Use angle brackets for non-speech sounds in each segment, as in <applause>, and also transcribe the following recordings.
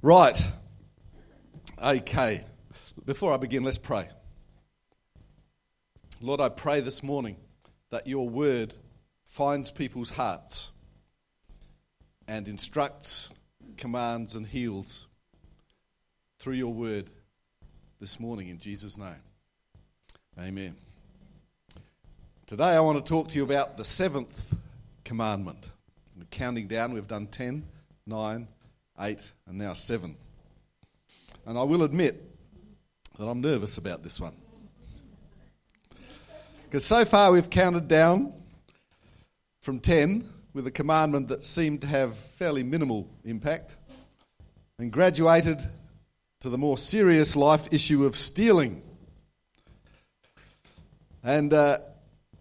Right. Okay. Before I begin, let's pray. Lord, I pray this morning that your word finds people's hearts and instructs, commands, and heals through your word this morning in Jesus' name. Amen. Today I want to talk to you about the seventh commandment. Counting down, we've done 10, 9, 8, and now 7. And I will admit that I'm nervous about this one. Because so far we've counted down from 10 with a commandment that seemed to have fairly minimal impact and graduated to the more serious life issue of stealing. And uh,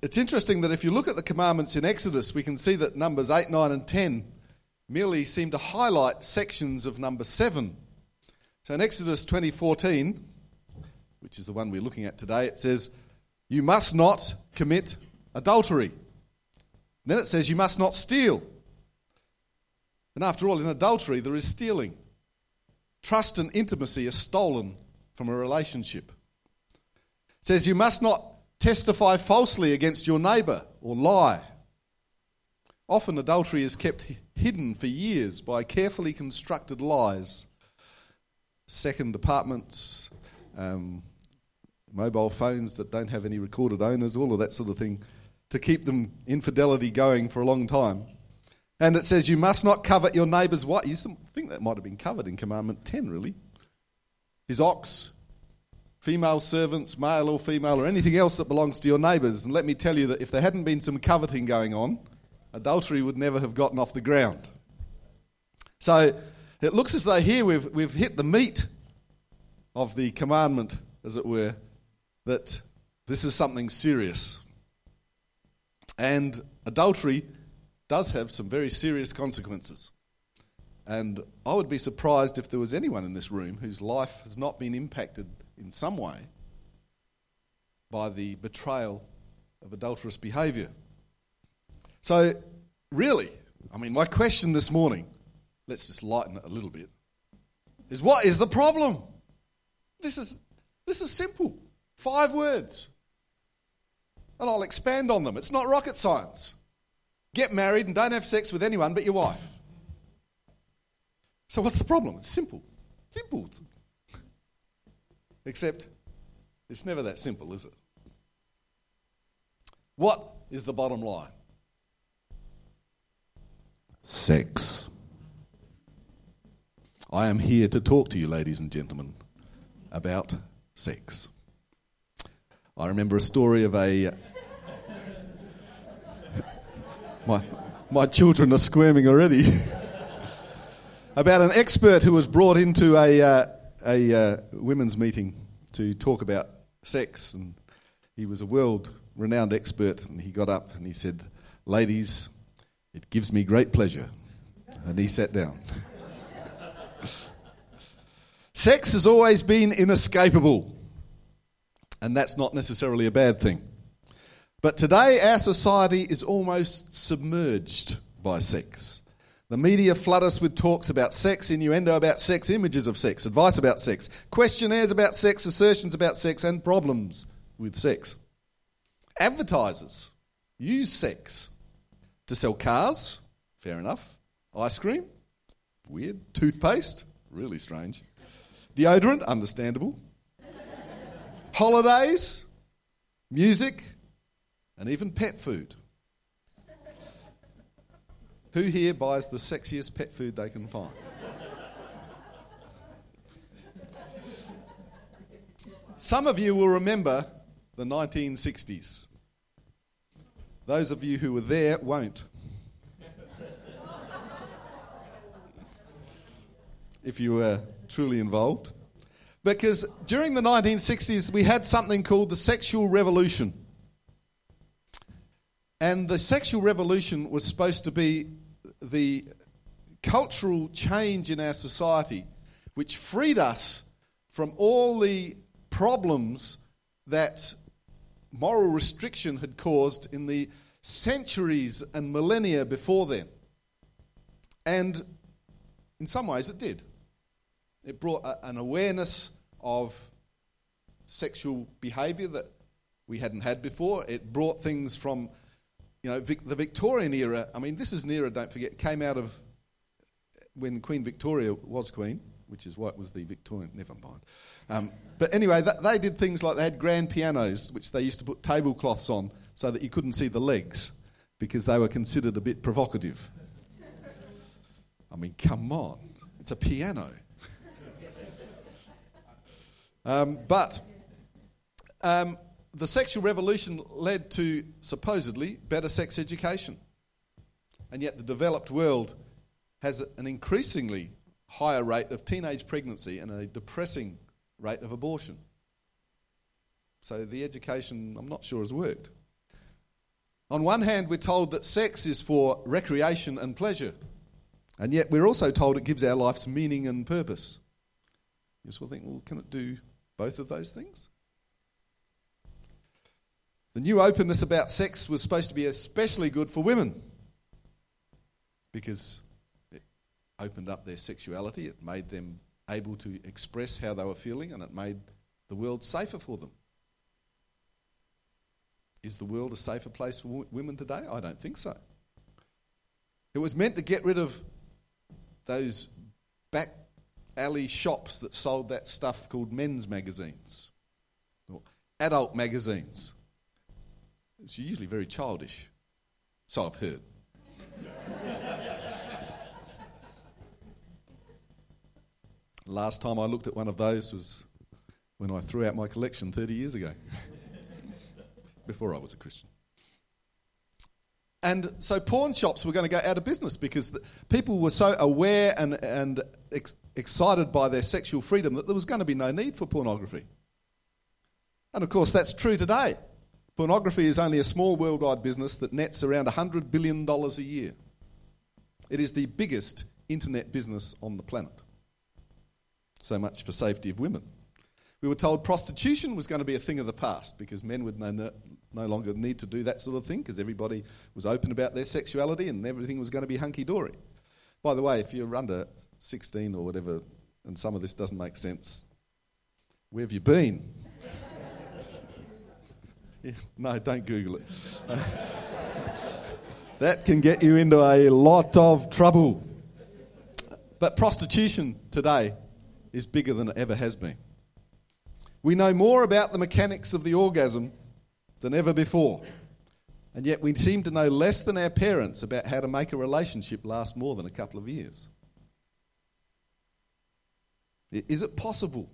it's interesting that if you look at the commandments in Exodus, we can see that numbers 8, 9, and 10 merely seem to highlight sections of number 7. So in Exodus 20:14, which is the one we're looking at today, it says, "You must not commit adultery." Then it says, "You must not steal." And after all, in adultery there is stealing. Trust and intimacy are stolen from a relationship. It says, "You must not testify falsely against your neighbor or lie." Often adultery is kept hidden for years by carefully constructed lies. Second apartments, um, mobile phones that don't have any recorded owners, all of that sort of thing, to keep them infidelity going for a long time. And it says you must not covet your neighbour's wife. You think that might have been covered in Commandment 10, really. His ox, female servants, male or female, or anything else that belongs to your neighbours. And let me tell you that if there hadn't been some coveting going on, adultery would never have gotten off the ground. So it looks as though here we've, we've hit the meat of the commandment, as it were, that this is something serious. And adultery does have some very serious consequences. And I would be surprised if there was anyone in this room whose life has not been impacted in some way by the betrayal of adulterous behaviour. So, really, I mean, my question this morning, let's just lighten it a little bit, is what is the problem? This is, this is simple. Five words. And I'll expand on them. It's not rocket science. Get married and don't have sex with anyone but your wife. So, what's the problem? It's simple. Simple. <laughs> Except it's never that simple, is it? What is the bottom line? Sex. I am here to talk to you, ladies and gentlemen, about sex. I remember a story of a. my, my children are squirming already. <laughs> about an expert who was brought into a, uh, a uh, women's meeting to talk about sex. And he was a world renowned expert. And he got up and he said, Ladies, it gives me great pleasure. And he sat down. Sex has always been inescapable, and that's not necessarily a bad thing. But today, our society is almost submerged by sex. The media flood us with talks about sex, innuendo about sex, images of sex, advice about sex, questionnaires about sex, assertions about sex, and problems with sex. Advertisers use sex to sell cars, fair enough. Ice cream, weird. Toothpaste, really strange. Deodorant, understandable. <laughs> Holidays, music, and even pet food. Who here buys the sexiest pet food they can find? Some of you will remember the 1960s. Those of you who were there won't. if you were truly involved. Because during the 1960s, we had something called the sexual revolution. And the sexual revolution was supposed to be the cultural change in our society which freed us from all the problems that moral restriction had caused in the centuries and millennia before then. And in some ways it did. It brought a, an awareness of sexual behaviour that we hadn't had before. It brought things from, you know, Vic, the Victorian era. I mean, this is an era, don't forget, came out of when Queen Victoria was queen, which is what was the Victorian. Never mind. Um, but anyway, th- they did things like they had grand pianos, which they used to put tablecloths on so that you couldn't see the legs because they were considered a bit provocative. I mean, come on, it's a piano. <laughs> um, but um, the sexual revolution led to supposedly better sex education. And yet, the developed world has an increasingly higher rate of teenage pregnancy and a depressing rate of abortion. So, the education, I'm not sure, has worked. On one hand, we're told that sex is for recreation and pleasure, and yet we're also told it gives our lives meaning and purpose. You sort of think, well, can it do both of those things? The new openness about sex was supposed to be especially good for women because opened up their sexuality, it made them able to express how they were feeling, and it made the world safer for them. Is the world a safer place for women today? I don't think so. It was meant to get rid of those back alley shops that sold that stuff called men's magazines, or adult magazines. It's usually very childish. So I've heard. <laughs> Last time I looked at one of those was when I threw out my collection 30 years ago, <laughs> before I was a Christian. And so porn shops were going to go out of business because people were so aware and, and ex- excited by their sexual freedom that there was going to be no need for pornography. And of course, that's true today. Pornography is only a small worldwide business that nets around $100 billion a year. It is the biggest internet business on the planet. So much for safety of women. We were told prostitution was going to be a thing of the past because men would no, no, longer need to do that sort of thing because everybody was open about their sexuality and everything was going to be hunky dory. By the way, if you're under 16 or whatever and some of this doesn't make sense, where have you been? <laughs> no, don't Google it. <laughs> that can get you into a lot of trouble. But prostitution today is bigger than it ever has been. We know more about the mechanics of the orgasm than ever before. And yet we seem to know less than our parents about how to make a relationship last more than a couple of years. Is it possible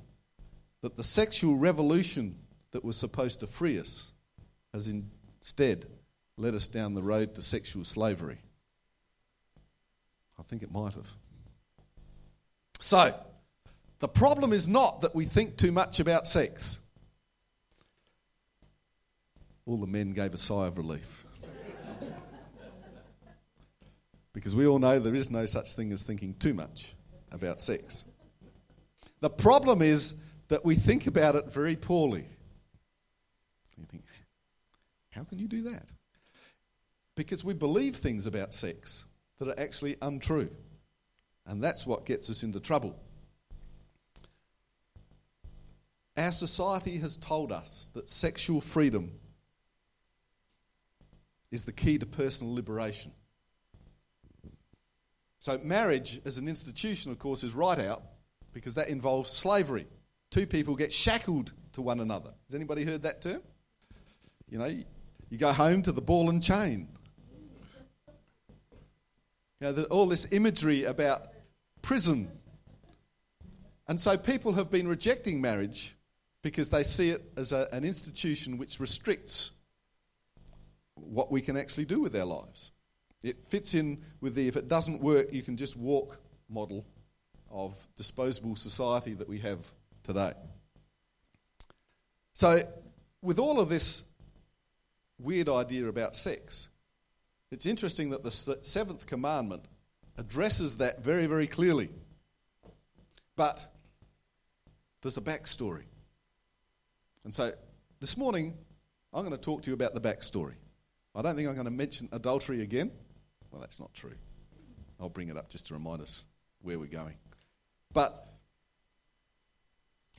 that the sexual revolution that was supposed to free us has instead led us down the road to sexual slavery? I think it might have. So, the problem is not that we think too much about sex. All the men gave a sigh of relief. because we all know there is no such thing as thinking too much about sex. The problem is that we think about it very poorly. You think, how can you do that? Because we believe things about sex that are actually untrue. And that's what gets us into trouble. Our society has told us that sexual freedom is the key to personal liberation. So, marriage as an institution, of course, is right out because that involves slavery. Two people get shackled to one another. Has anybody heard that term? You know, you go home to the ball and chain. You know, all this imagery about prison. And so people have been rejecting marriage because they see it as a, an institution which restricts what we can actually do with our lives. It fits in with the if it doesn't work, you can just walk model of disposable society that we have today. So, with all of this weird idea about sex, it's interesting that the seventh commandment addresses that very, very clearly. But there's a backstory. And so this morning, I'm going to talk to you about the backstory. I don't think I'm going to mention adultery again. Well, that's not true. I'll bring it up just to remind us where we're going. But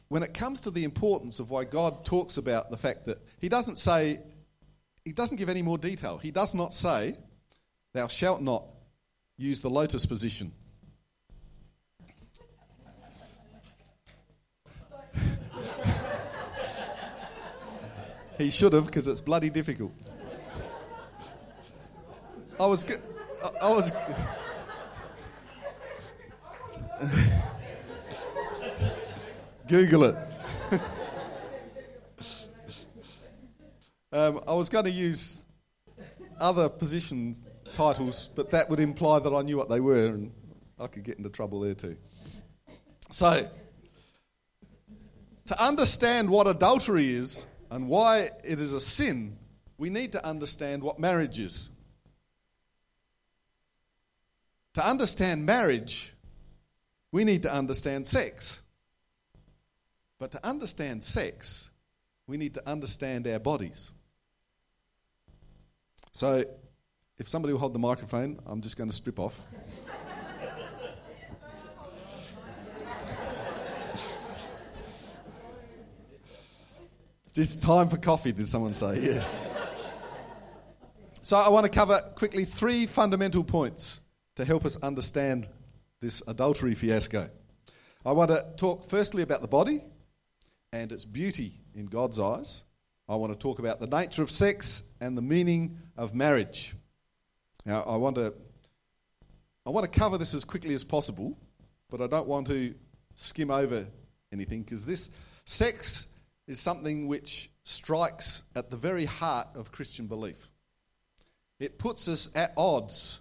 when it comes to the importance of why God talks about the fact that He doesn't say, He doesn't give any more detail. He does not say, Thou shalt not use the lotus position. He should have, because it's bloody difficult. I was. I was. <laughs> Google it. <laughs> um, I was going to use other position titles, but that would imply that I knew what they were, and I could get into trouble there too. So, to understand what adultery is and why it is a sin, we need to understand what marriage is. To understand marriage, we need to understand sex. But to understand sex, we need to understand our bodies. So, if somebody will hold the microphone, I'm just going to strip off. Just time for coffee, did someone say? <laughs> Yes. So, I want to cover quickly three fundamental points to help us understand this adultery fiasco. I want to talk firstly about the body and its beauty in God's eyes. I want to talk about the nature of sex and the meaning of marriage. Now, I want to I want to cover this as quickly as possible, but I don't want to skim over anything because this sex is something which strikes at the very heart of Christian belief. It puts us at odds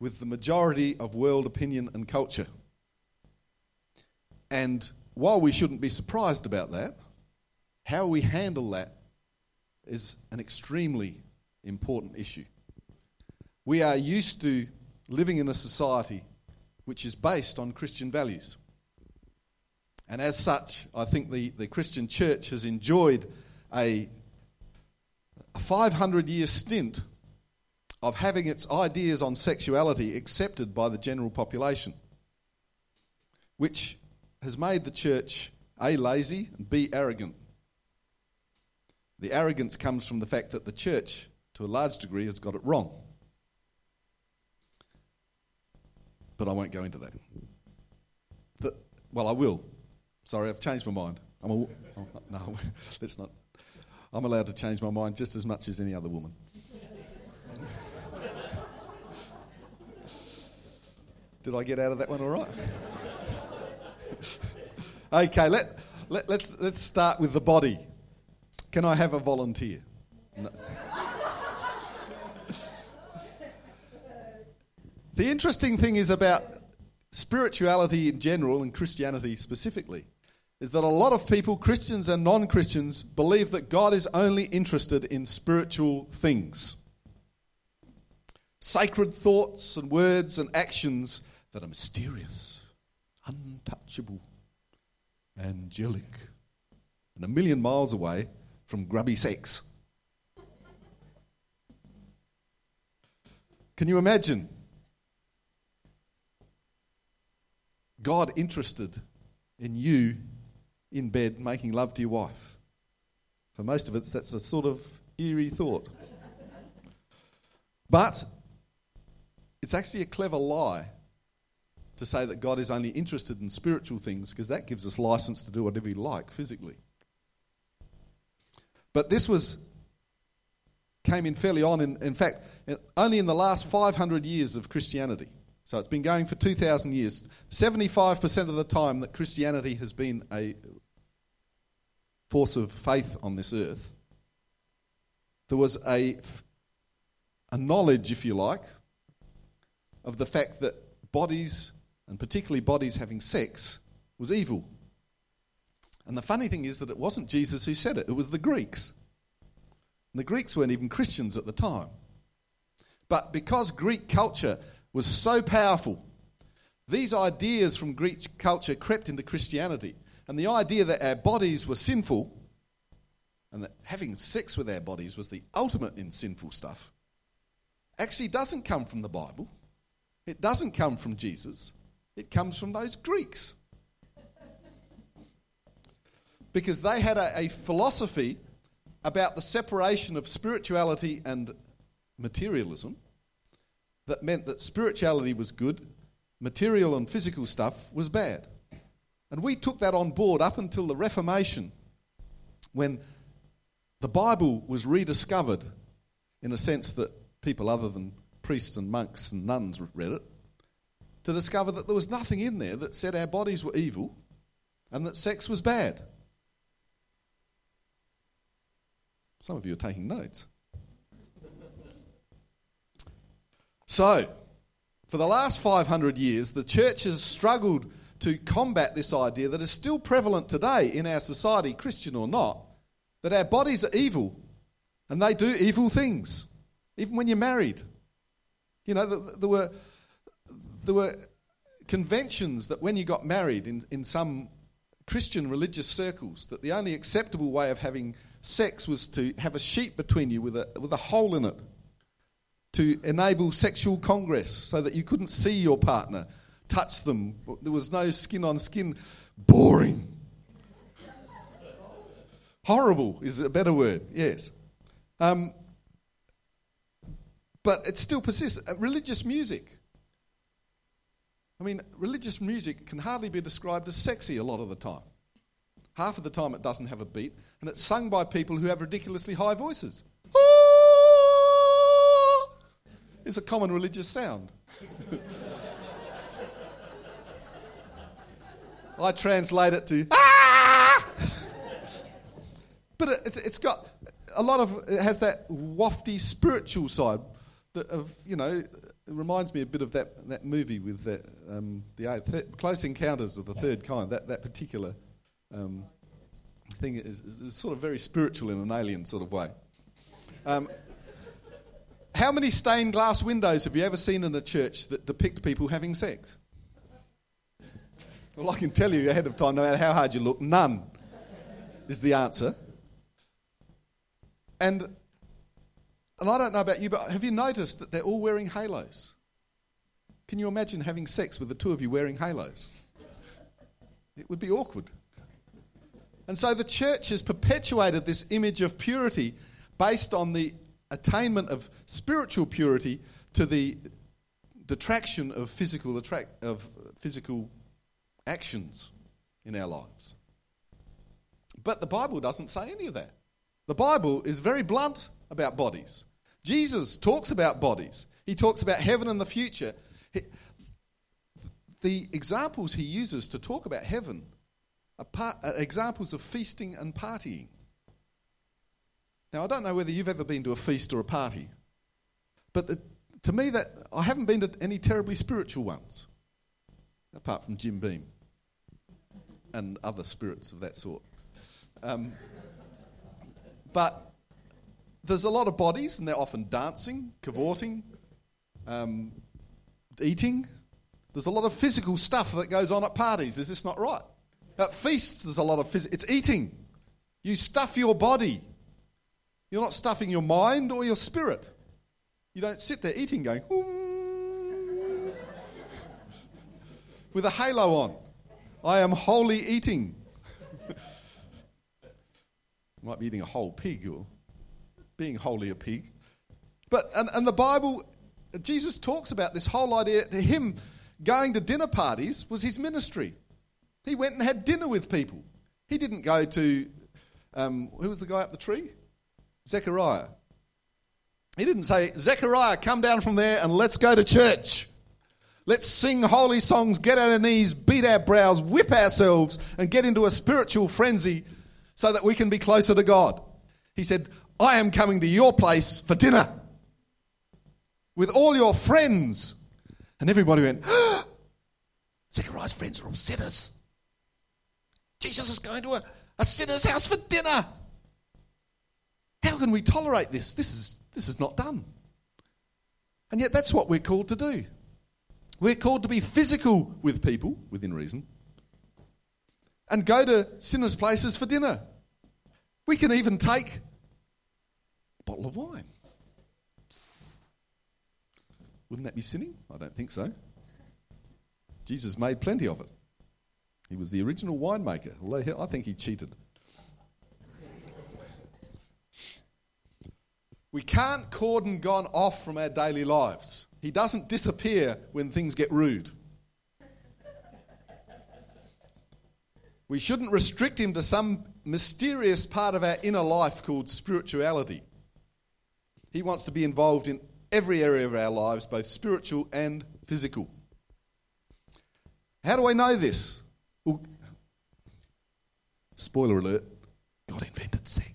with the majority of world opinion and culture. And while we shouldn't be surprised about that, how we handle that is an extremely important issue. We are used to living in a society which is based on Christian values. And as such, I think the, the Christian church has enjoyed a, a 500 year stint of having its ideas on sexuality accepted by the general population, which has made the church A, lazy, and B, arrogant. The arrogance comes from the fact that the church, to a large degree, has got it wrong. But I won't go into that. The, well, I will. Sorry, I've changed my mind. I'm a, oh, no, <laughs> let's not. I'm allowed to change my mind just as much as any other woman. <laughs> Did I get out of that one all right? <laughs> okay, let, let, let's, let's start with the body. Can I have a volunteer? No. the interesting thing is about spirituality in general and Christianity specifically is that a lot of people, Christians and non Christians, believe that God is only interested in spiritual things. Sacred thoughts and words and actions that are mysterious, untouchable, angelic, and a million miles away from grubby sex. Can you imagine God interested in you in bed making love to your wife? For most of us, that's a sort of eerie thought. But it's actually a clever lie to say that God is only interested in spiritual things because that gives us license to do whatever we like physically. But this was came in fairly on. In, in fact, only in the last 500 years of Christianity. So it's been going for 2,000 years. 75% of the time that Christianity has been a force of faith on this earth, there was a, a knowledge, if you like, of the fact that bodies and particularly bodies having sex, was evil. And the funny thing is that it wasn't Jesus who said it, it was the Greeks. And the Greeks weren't even Christians at the time. But because Greek culture was so powerful, these ideas from Greek culture crept into Christianity. And the idea that our bodies were sinful and that having sex with our bodies was the ultimate in sinful stuff actually doesn't come from the Bible. It doesn't come from Jesus. It comes from those Greeks. because they had a, a philosophy about the separation of spirituality and materialism that meant that spirituality was good, material and physical stuff was bad. And we took that on board up until the Reformation, when the Bible was rediscovered in a sense that people other than priests and monks and nuns read it, to discover that there was nothing in there that said our bodies were evil and that sex was bad. Some of you are taking notes. So, for the last 500 years, the church has struggled to combat this idea that is still prevalent today in our society, Christian or not, that our bodies are evil and they do evil things, even when you're married. You know, there were, there were conventions that when you got married in, in some Christian religious circles, that the only acceptable way of having sex was to have a sheet between you with a, with a hole in it to enable sexual congress so that you couldn't see your partner, touch them. There was no skin on skin. Boring. Horrible is a better word, yes. Um, but it still persists. Uh, religious music. I mean, religious music can hardly be described as sexy a lot of the time. Half of the time it doesn't have a beat, and it's sung by people who have ridiculously high voices. It's a common religious sound. I translate it to ah! but it, has got a lot of it has that wafty spiritual side that of you know reminds me a bit of that, that movie with that, um, the th- Close Encounters of the Third Kind. That that particular um, thing is, is, sort of very spiritual in an alien sort of way. Um, how many stained glass windows have you ever seen in a church that depict people having sex? Well, I can tell you ahead of time, no matter how hard you look, none is the answer. And and I don't know about you, but have you noticed that they're all wearing halos? Can you imagine having sex with the two of you wearing halos? It would be awkward. And so the church has perpetuated this image of purity based on the attainment of spiritual purity to the detraction of physical, attract, of physical actions in our lives. But the Bible doesn't say any of that. The Bible is very blunt about bodies. Jesus talks about bodies, he talks about heaven and the future. He, the examples he uses to talk about heaven are, are examples of feasting and partying. Now, I don't know whether you've ever been to a feast or a party, but the, to me, that I haven't been to any terribly spiritual ones, apart from Jim Beam and other spirits of that sort. Um, but there's a lot of bodies, and they're often dancing, cavorting, um, eating. There's a lot of physical stuff that goes on at parties. Is this not right? At feasts, there's a lot of phys- it's eating. You stuff your body. You're not stuffing your mind or your spirit. You don't sit there eating, going with a halo on. I am wholly eating. <laughs> might be eating a whole pig or being wholly a pig. But, and, and the Bible, Jesus talks about this whole idea. To him, going to dinner parties was his ministry. He went and had dinner with people. He didn't go to, um, who was the guy up the tree? Zechariah. He didn't say, Zechariah, come down from there and let's go to church. Let's sing holy songs, get on our knees, beat our brows, whip ourselves, and get into a spiritual frenzy so that we can be closer to God. He said, I am coming to your place for dinner with all your friends. And everybody went, ah, <gasps> Zechariah's friends are all sinners. Jesus is going to a, a sinner's house for dinner. How can we tolerate this? This is, this is not done. And yet, that's what we're called to do. We're called to be physical with people, within reason, and go to sinners' places for dinner. We can even take a bottle of wine. Wouldn't that be sinning? I don't think so. Jesus made plenty of it. He was the original winemaker, although I think he cheated. We can't cordon God off from our daily lives. He doesn't disappear when things get rude. We shouldn't restrict him to some mysterious part of our inner life called spirituality. He wants to be involved in every area of our lives, both spiritual and physical. How do I know this? Well, spoiler alert God invented sex.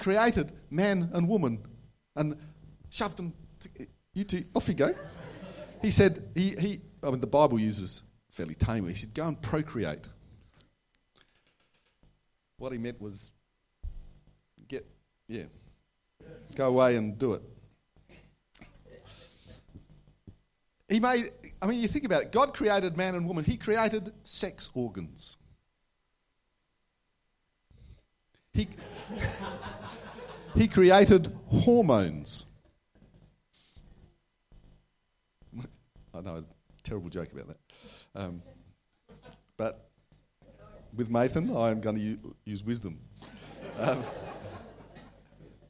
Created man and woman and shoved them. To, you two, off you go. He said, he, he, I mean, the Bible uses fairly tamely, he said, go and procreate. What he meant was get, yeah, go away and do it. He made, I mean, you think about it. God created man and woman, He created sex organs. He, he created hormones. I know, a terrible joke about that. Um, but with Nathan, I am going to u- use wisdom. Um,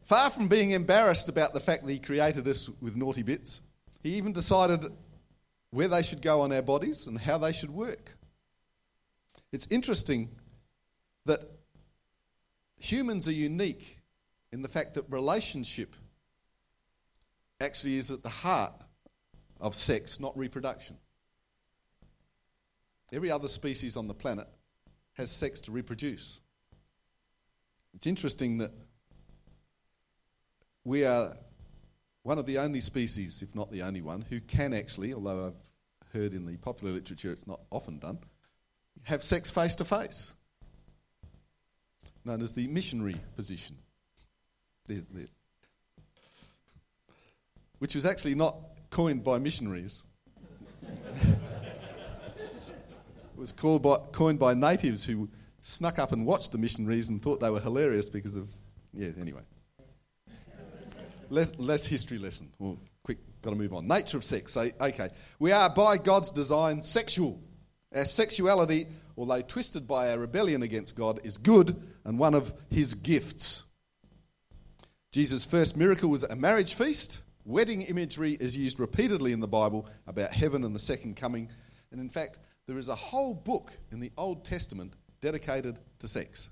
far from being embarrassed about the fact that he created us with naughty bits, he even decided where they should go on our bodies and how they should work. It's interesting that humans are unique in the fact that relationship actually is at the heart of sex, not reproduction. Every other species on the planet has sex to reproduce. It's interesting that we are one of the only species, if not the only one, who can actually, although I've heard in the popular literature it's not often done, have sex face to face, known as the missionary position, which was actually not coined by missionaries. <laughs> It was by, coined by natives who snuck up and watched the missionaries and thought they were hilarious because of, yeah, anyway. Less, less history lesson. Well, quick, got to move on. Nature of sex. Okay. We are, by God's design, sexual. Our sexuality, although twisted by our rebellion against God, is good and one of his gifts. Jesus' first miracle was a marriage feast. Wedding imagery is used repeatedly in the Bible about heaven and the second coming. And in fact, there is a whole book in the Old Testament dedicated to sex.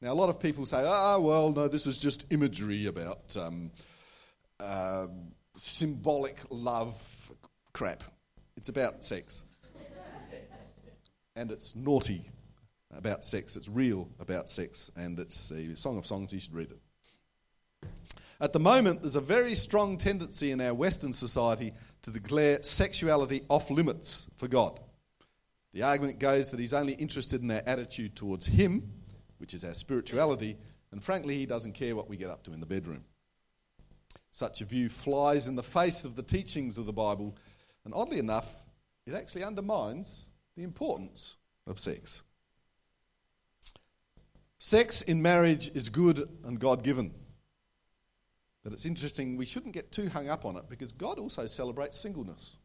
Now, a lot of people say, ah, oh, well, no, this is just imagery about um, uh, symbolic love crap. It's about sex. And it's naughty about sex. It's real about sex. And it's a Song of Songs. You should read it. At the moment, there's a very strong tendency in our Western society to declare sexuality off limits for God. The argument goes that he's only interested in our attitude towards him, which is our spirituality, and frankly, he doesn't care what we get up to in the bedroom. Such a view flies in the face of the teachings of the Bible, and oddly enough, it actually undermines the importance of sex. Sex in marriage is good and God given. But it's interesting, we shouldn't get too hung up on it because God also celebrates singleness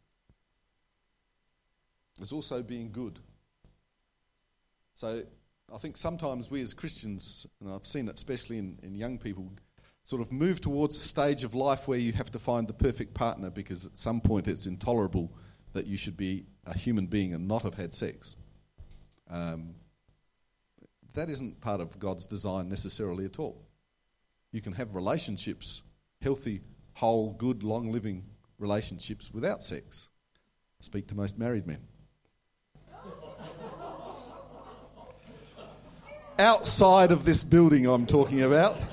as also being good. So I think sometimes we as Christians, and I've seen it especially in, in young people, sort of move towards a stage of life where you have to find the perfect partner because at some point it's intolerable that you should be a human being and not have had sex. Um, that isn't part of God's design necessarily at all. You can have relationships, healthy, whole, good, long living relationships without sex. Speak to most married men. <laughs> outside of this building I'm talking about.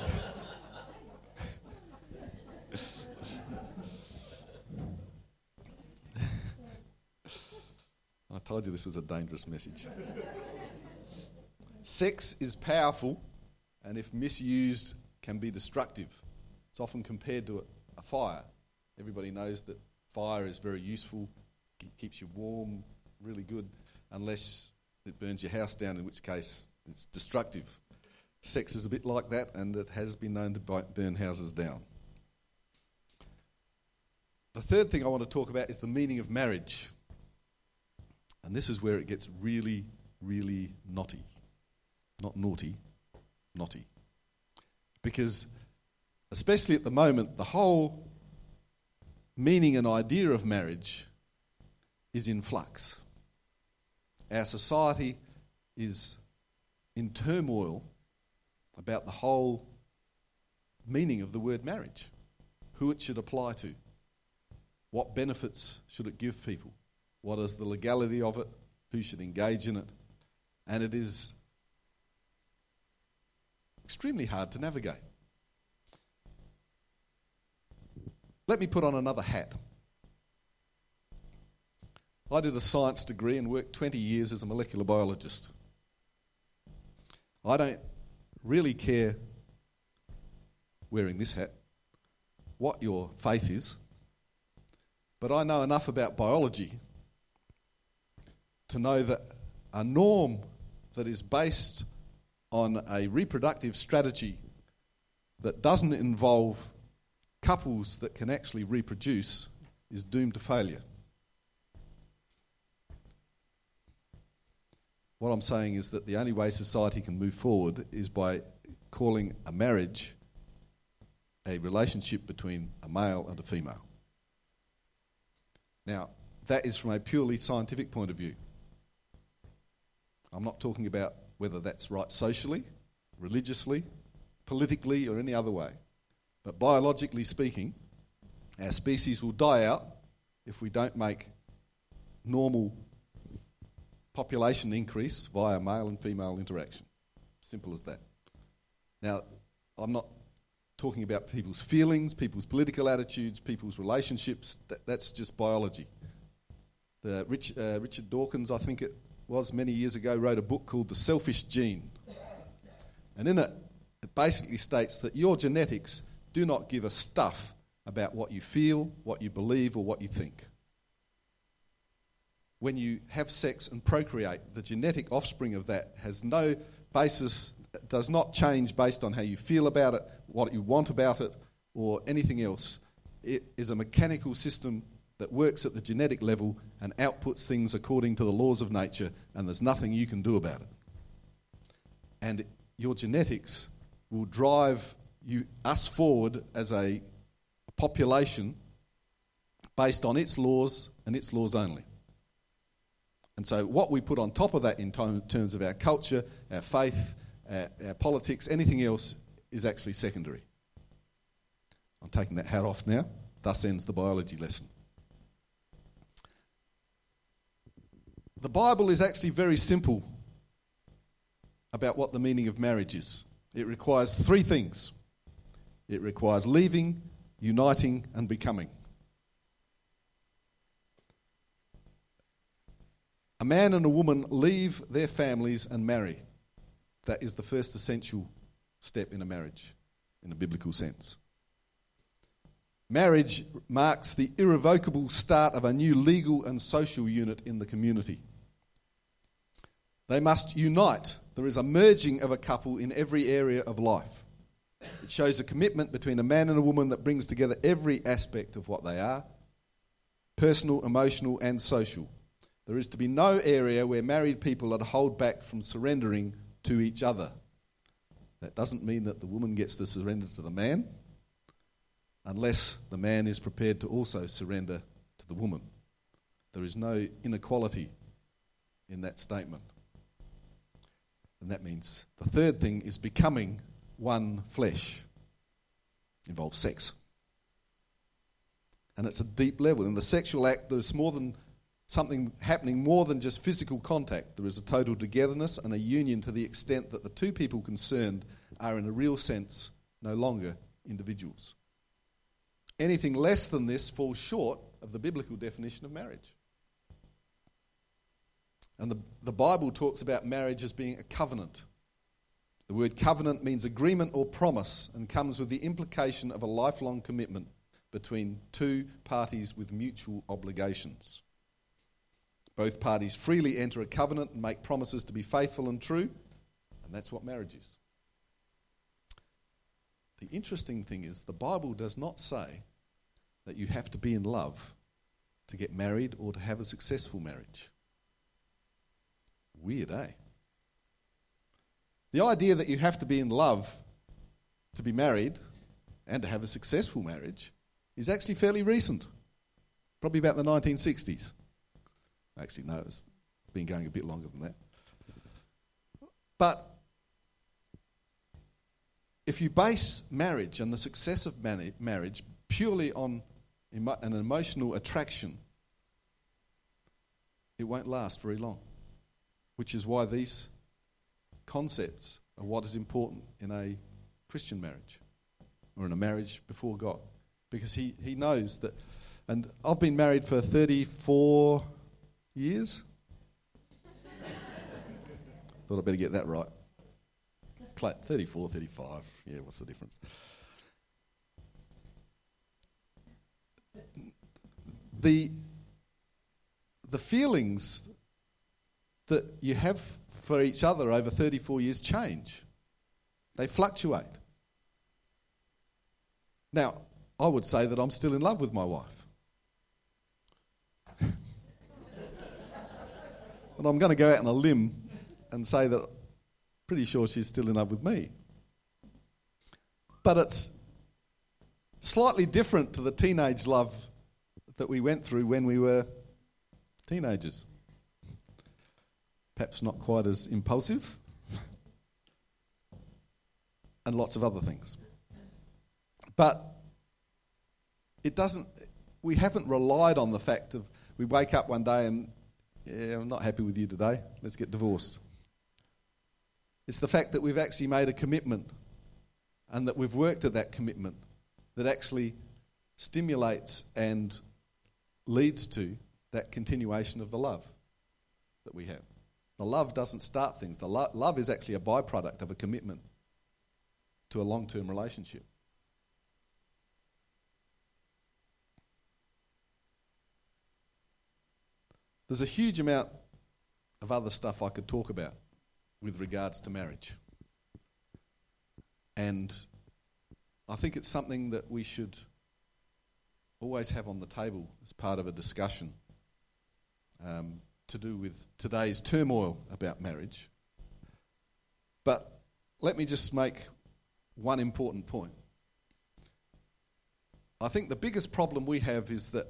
Told you this was a dangerous message. Sex is powerful and, if misused, can be destructive. It's often compared to a, a fire. Everybody knows that fire is very useful, it keeps you warm, really good, unless it burns your house down, in which case it's destructive. Sex is a bit like that, and it has been known to burn houses down. The third thing I want to talk about is the meaning of marriage. And this is where it gets really, really knotty. Not naughty, knotty. Because, especially at the moment, the whole meaning and idea of marriage is in flux. Our society is in turmoil about the whole meaning of the word marriage, who it should apply to, what benefits should it give people, what is the legality of it, who should engage in it. And it is extremely hard to navigate. Let me put on another hat. I did a science degree and worked 20 years as a molecular biologist. I don't really care wearing this hat what your faith is, but I know enough about biology to know that a norm that is based on a reproductive strategy that doesn't involve couples that can actually reproduce is doomed to failure. What I'm saying is that the only way society can move forward is by calling a marriage a relationship between a male and a female. Now, that is from a purely scientific point of view. I'm not talking about whether that's right socially, religiously, politically, or any other way. But biologically speaking, our species will die out if we don't make normal population increase via male and female interaction. Simple as that. Now, I'm not talking about people's feelings, people's political attitudes, people's relationships. That, that's just biology. The Rich, uh, Richard Dawkins, I think it was many years ago, wrote a book called The Selfish Gene. And in it, it basically states that your genetics do not give a stuff about what you feel, what you believe, or what you think when you have sex and procreate, the genetic offspring of that has no basis, does not change based on how you feel about it, what you want about it, or anything else. It is a mechanical system that works at the genetic level and outputs things according to the laws of nature, and there's nothing you can do about it. And your genetics will drive you, us forward as a population based on its laws and its laws only. And so, what we put on top of that in terms of our culture, our faith, our, our politics, anything else is actually secondary. I'm taking that hat off now. Thus ends the biology lesson. The Bible is actually very simple about what the meaning of marriage is. It requires three things it requires leaving, uniting, and becoming. A man and a woman leave their families and marry. That is the first essential step in a marriage, in a biblical sense. Marriage marks the irrevocable start of a new legal and social unit in the community. They must unite. There is a merging of a couple in every area of life. It shows a commitment between a man and a woman that brings together every aspect of what they are personal, emotional, and social. There is to be no area where married people are to hold back from surrendering to each other. That doesn't mean that the woman gets to surrender to the man, unless the man is prepared to also surrender to the woman. There is no inequality in that statement. And that means the third thing is becoming one flesh. it Involves sex. And it's a deep level. In the sexual act, there's more than something happening more than just physical contact. There is a total togetherness and a union to the extent that the two people concerned are, in a real sense, no longer individuals. Anything less than this falls short of the biblical definition of marriage. And the, the Bible talks about marriage as being a covenant. The word covenant means agreement or promise and comes with the implication of a lifelong commitment between two parties with mutual obligations. Both parties freely enter a covenant and make promises to be faithful and true, and that's what marriage is. The interesting thing is, the Bible does not say that you have to be in love to get married or to have a successful marriage. Weird, eh? The idea that you have to be in love to be married and to have a successful marriage is actually fairly recent, probably about the 1960s. Actually, no, it's been going a bit longer than that. But if you base marriage and the success of marriage purely on an emotional attraction, it won't last very long. Which is why these concepts are what is important in a Christian marriage or in a marriage before God. Because he, he knows that, and I've been married for 34 years. <laughs> Thought I'd better get that right. 34, 35. Yeah, what's the difference? The, the feelings that you have for each other over 34 years change, they fluctuate. Now, I would say that I'm still in love with my wife. <laughs> and I'm going to go out on a limb and say that pretty sure she's still in love with me. But it's slightly different to the teenage love that we went through when we were teenagers. Perhaps not quite as impulsive, <laughs> and lots of other things. But it doesn't, we haven't relied on the fact of we wake up one day and, yeah, I'm not happy with you today, let's get divorced. It's the fact that we've actually made a commitment and that we've worked at that commitment that actually stimulates and leads to that continuation of the love that we have. The love doesn't start things, the lo- love is actually a byproduct of a commitment to a long term relationship. There's a huge amount of other stuff I could talk about with regards to marriage. And I think it's something that we should always have on the table as part of a discussion um, to do with today's turmoil about marriage. But let me just make one important point. I think the biggest problem we have is that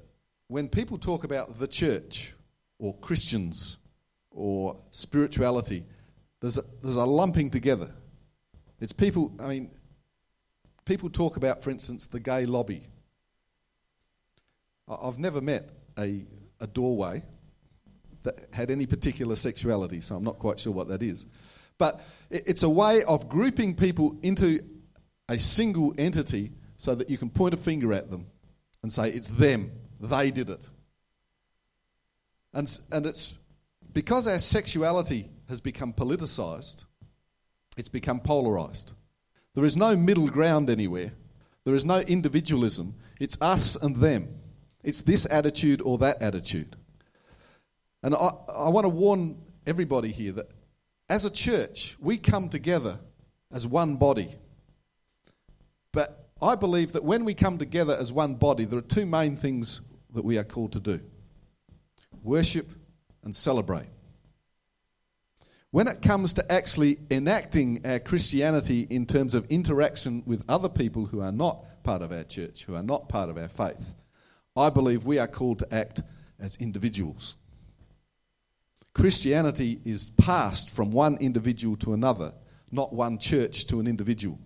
when people talk about the church or Christians or spirituality, there's a, there's a lumping together. It's people, I mean, people talk about, for instance, the gay lobby. I've never met a, a doorway that had any particular sexuality, so I'm not quite sure what that is. But it's a way of grouping people into a single entity so that you can point a finger at them and say, it's them, they did it. And, and it's because our sexuality has become politicized, it's become polarized. There is no middle ground anywhere. There is no individualism. It's us and them. It's this attitude or that attitude. And I, I want to warn everybody here that as a church, we come together as one body. But I believe that when we come together as one body, there are two main things that we are called to do worship and celebrate. When it comes to actually enacting our Christianity in terms of interaction with other people who are not part of our church, who are not part of our faith, I believe we are called to act as individuals. Christianity is passed from one individual to another, not one church to an individual.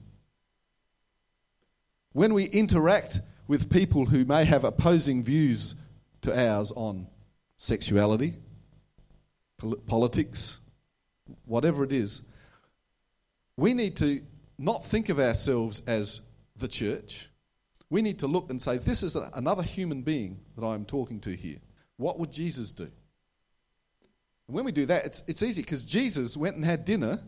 When we interact with people who may have opposing views to ours on sexuality, politics, whatever it is, we need to not think of ourselves as the church. We need to look and say, this is another human being that I'm talking to here. What would Jesus do? And when we do that, it's, it's easy because Jesus went and had dinner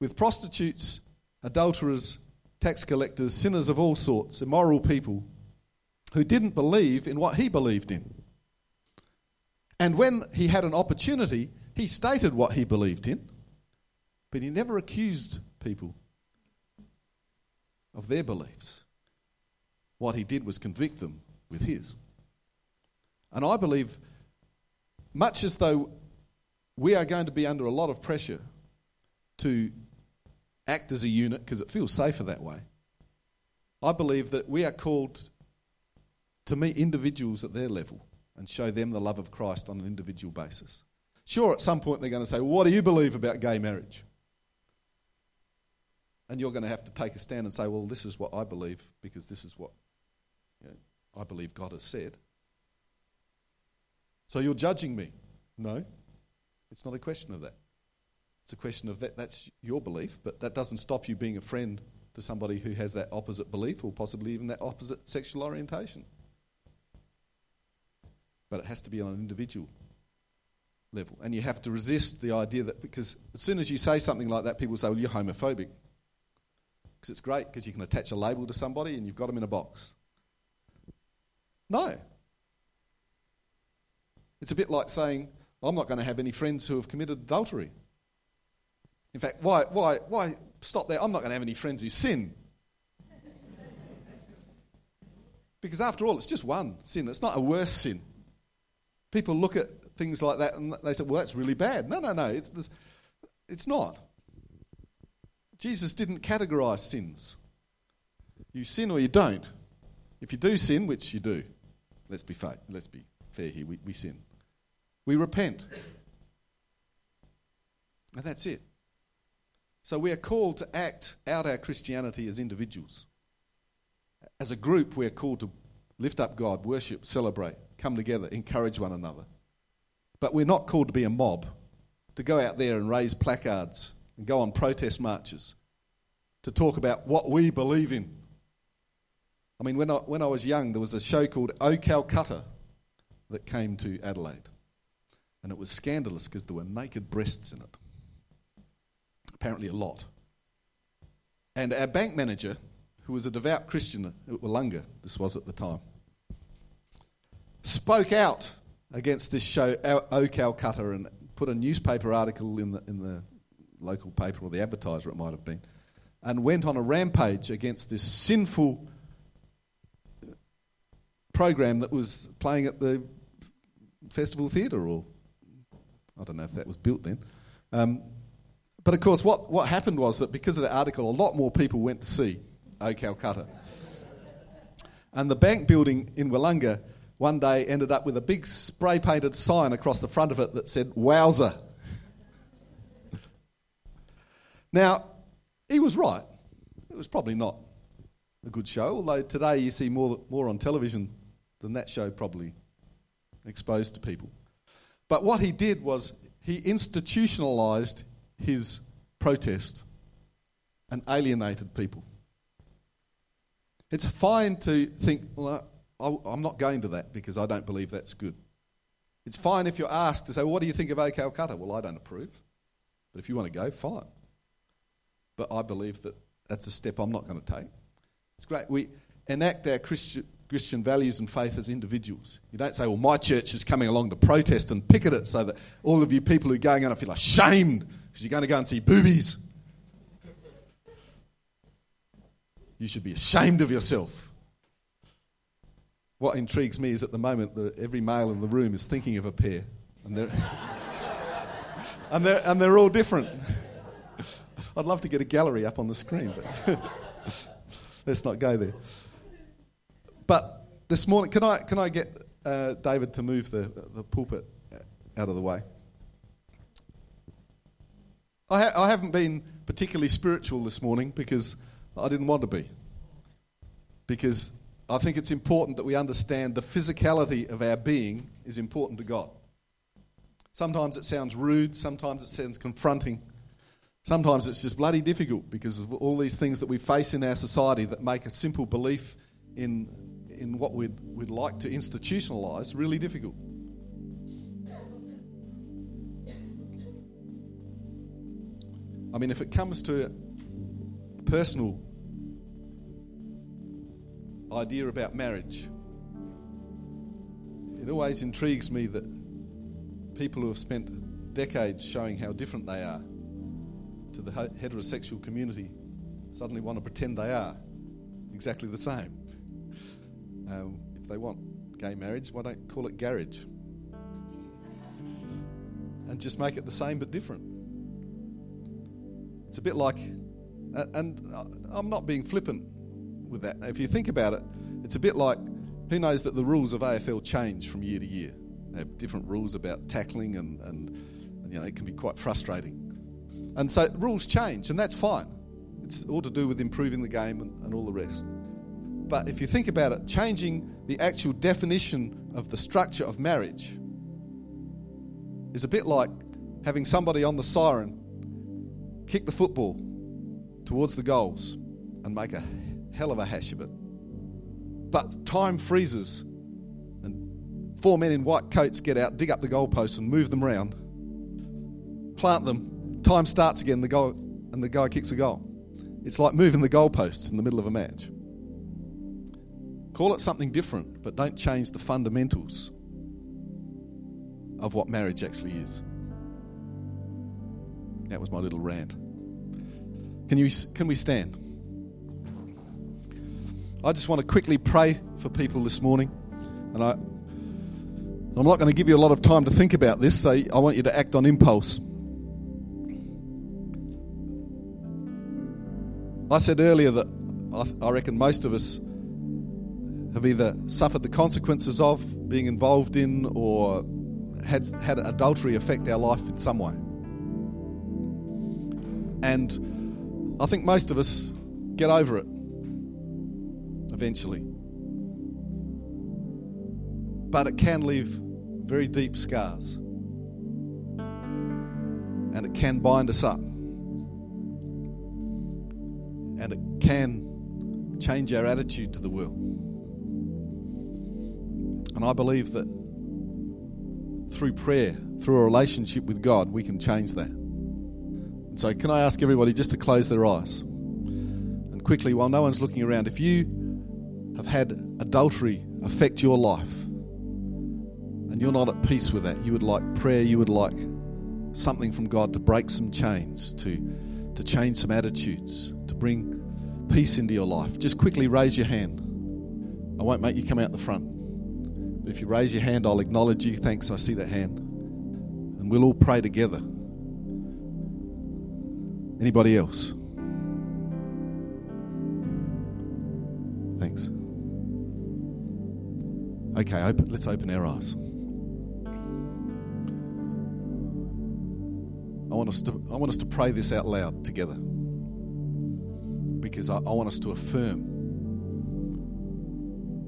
with prostitutes, adulterers, tax collectors, sinners of all sorts, immoral people who didn't believe in what he believed in. And when he had an opportunity, he stated what he believed in, but he never accused people of their beliefs. What he did was convict them with his. And I believe, much as though we are going to be under a lot of pressure to act as a unit, because it feels safer that way, I believe that we are called to meet individuals at their level and show them the love of Christ on an individual basis. Sure, at some point they're going to say, What do you believe about gay marriage? And you're going to have to take a stand and say, Well, this is what I believe because this is what you know, I believe God has said. So you're judging me? No, it's not a question of that. It's a question of that. That's your belief, but that doesn't stop you being a friend to somebody who has that opposite belief or possibly even that opposite sexual orientation. But it has to be on an individual level. And you have to resist the idea that, because as soon as you say something like that, people say, well, you're homophobic. Because it's great because you can attach a label to somebody and you've got them in a box. No. It's a bit like saying, I'm not going to have any friends who have committed adultery. In fact, why, why, why stop there? I'm not going to have any friends who sin. because after all, it's just one sin. It's not a worse sin. People look at things like that and they say, well, that's really bad. No, no, no. It's, it's not. Jesus didn't categorize sins. You sin or you don't. If you do sin, which you do, let's be fair, let's be fair here, we, we sin. We repent. And that's it. So we are called to act out our Christianity as individuals. As a group, we are called to lift up God, worship, celebrate, come together, encourage one another. But we're not called to be a mob, to go out there and raise placards and go on protest marches, to talk about what we believe in. I mean, when I, when I was young, there was a show called O Calcutta that came to Adelaide. And it was scandalous because there were naked breasts in it apparently a lot. And our bank manager, who was a devout Christian uh, at Willunga, this was at the time, spoke out against this show, O Calcutta, and put a newspaper article in the, in the local paper, or the advertiser it might have been, and went on a rampage against this sinful uh, program that was playing at the Festival Theatre, or I don't know if that was built then. Um, but of course, what, what happened was that because of the article, a lot more people went to see O Calcutta. and the bank building in Willunga one day ended up with a big spray painted sign across the front of it that said, Wowser. now, he was right. It was probably not a good show, although today you see more, more on television than that show probably exposed to people. But what he did was he institutionalized his protest and alienated people. It's fine to think, well, I'm not going to that because I don't believe that's good. It's fine if you're asked to say, well, what do you think of O Calcutta? Well, I don't approve. But if you want to go, fine. But I believe that that's a step I'm not going to take. It's great. We enact our Christian, Christian values and faith as individuals. You don't say, well, my church is coming along to protest and picket it so that all of you people who are going on feel ashamed because you're going to go and see boobies. You should be ashamed of yourself. What intrigues me is at the moment that every male in the room is thinking of a pair, and they're, <laughs> and they're, and they're all different. <laughs> I'd love to get a gallery up on the screen, but <laughs> let's not go there. But this morning, can I, can I get uh, David to move the, the pulpit out of the way? I, ha- I haven't been particularly spiritual this morning because I didn't want to be. Because I think it's important that we understand the physicality of our being is important to God. Sometimes it sounds rude, sometimes it sounds confronting, sometimes it's just bloody difficult because of all these things that we face in our society that make a simple belief in, in what we'd, we'd like to institutionalize really difficult. I mean, if it comes to personal idea about marriage, it always intrigues me that people who have spent decades showing how different they are to the heterosexual community suddenly want to pretend they are exactly the same. Um, if they want gay marriage, why don't call it garage? And just make it the same but different. It's a bit like, and I'm not being flippant with that. If you think about it, it's a bit like who knows that the rules of AFL change from year to year. They have different rules about tackling, and, and, and you know it can be quite frustrating. And so rules change, and that's fine. It's all to do with improving the game and, and all the rest. But if you think about it, changing the actual definition of the structure of marriage is a bit like having somebody on the siren kick the football towards the goals and make a hell of a hash of it. But time freezes, and four men in white coats get out, dig up the goalposts, and move them around, plant them. Time starts again, the goal, and the guy kicks a goal. It's like moving the goalposts in the middle of a match. Call it something different, but don't change the fundamentals of what marriage actually is. That was my little rant. Can, you, can we stand? I just want to quickly pray for people this morning. And I, I'm not going to give you a lot of time to think about this, so I want you to act on impulse. I said earlier that I, I reckon most of us have either suffered the consequences of being involved in or had, had adultery affect our life in some way. And I think most of us get over it eventually. But it can leave very deep scars. And it can bind us up. And it can change our attitude to the world. And I believe that through prayer, through a relationship with God, we can change that. And so, can I ask everybody just to close their eyes? And quickly, while no one's looking around, if you have had adultery affect your life and you're not at peace with that, you would like prayer, you would like something from God to break some chains, to, to change some attitudes, to bring peace into your life, just quickly raise your hand. I won't make you come out the front. If you raise your hand, I'll acknowledge you. Thanks, I see that hand. And we'll all pray together. Anybody else? Thanks. Okay, open, let's open our eyes. I want us to I want us to pray this out loud together. Because I, I want us to affirm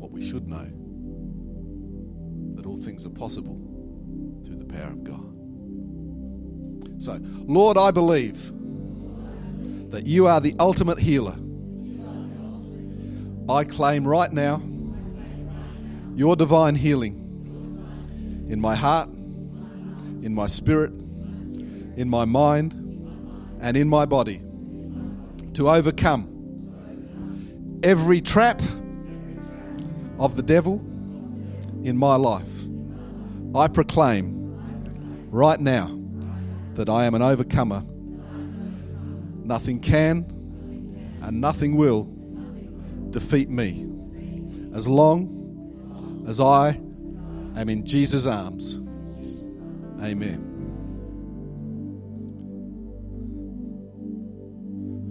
what we should know all things are possible through the power of God. So, Lord, I believe that you are the ultimate healer. I claim right now your divine healing in my heart, in my spirit, in my mind, and in my body to overcome every trap of the devil in my life. I proclaim right now that I am an overcomer. Nothing can and nothing will defeat me as long as I am in Jesus' arms. Amen.